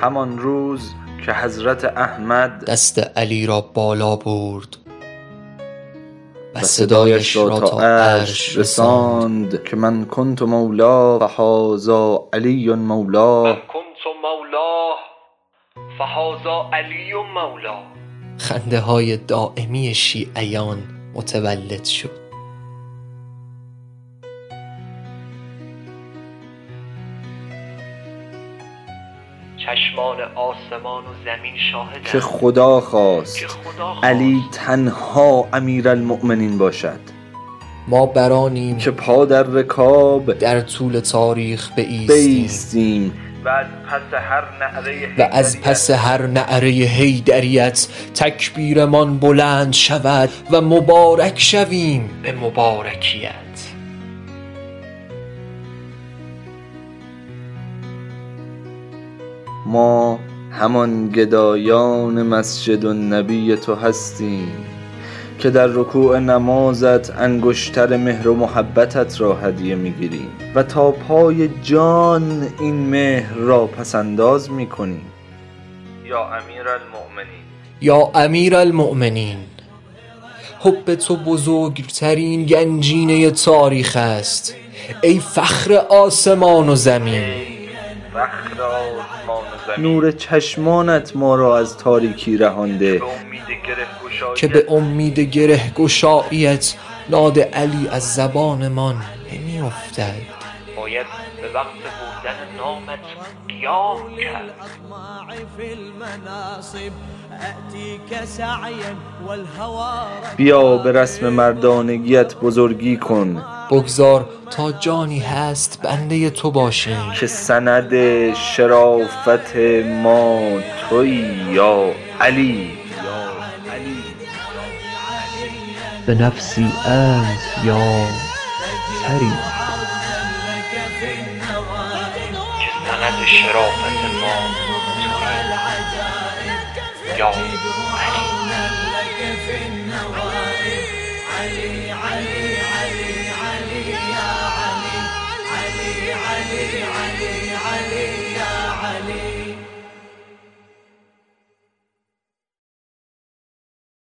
همان روز که حضرت احمد دست علی را بالا برد و صدایش را تا عرش رساند. که من کنت مولا فهذا علی مولا. کنت مولاه فهذا علی مولاه خنده های دائمی شیعیان متولد شد. چشمان آسمان و زمین شاهد که خدا خواست. که خدا خواست. علی تنها امیرالمؤمنین باشد. ما برانیم که پا در رکاب در طول تاریخ بایستیم. بیستیم و از پس هر نعره و از پس هر نعره حیدریت تکبیرمان بلند شود و مبارک شویم به مبارکیت. ما همان گدایان مسجد النبی تو هستیم که در رکوع نمازت انگشتر مهر و محبتت را هدیه می‌گیریم و تا پای جان این مهر را پسنداز می‌کنیم. یا امیر المؤمنین. یا امیر المؤمنین. حب تو بزرگترین گنجینه تاریخ است. ای فخر آسمان و زمین. نور چشمانت ما را از تاریکی رهانده. که به امید گره گشاییت ناد علی از زبانمان نمی افتد باید به وقت بردن نامت قیام کرد. بیا به رسم مردانگیت بزرگی کن. بگذار تا جانی هست بنده تو باشیم که سند شرافت ما توی یا علی. به نفسی انت یا بعد شرافة الماضي تريد يوم علي علي علي علي علي علي علي علي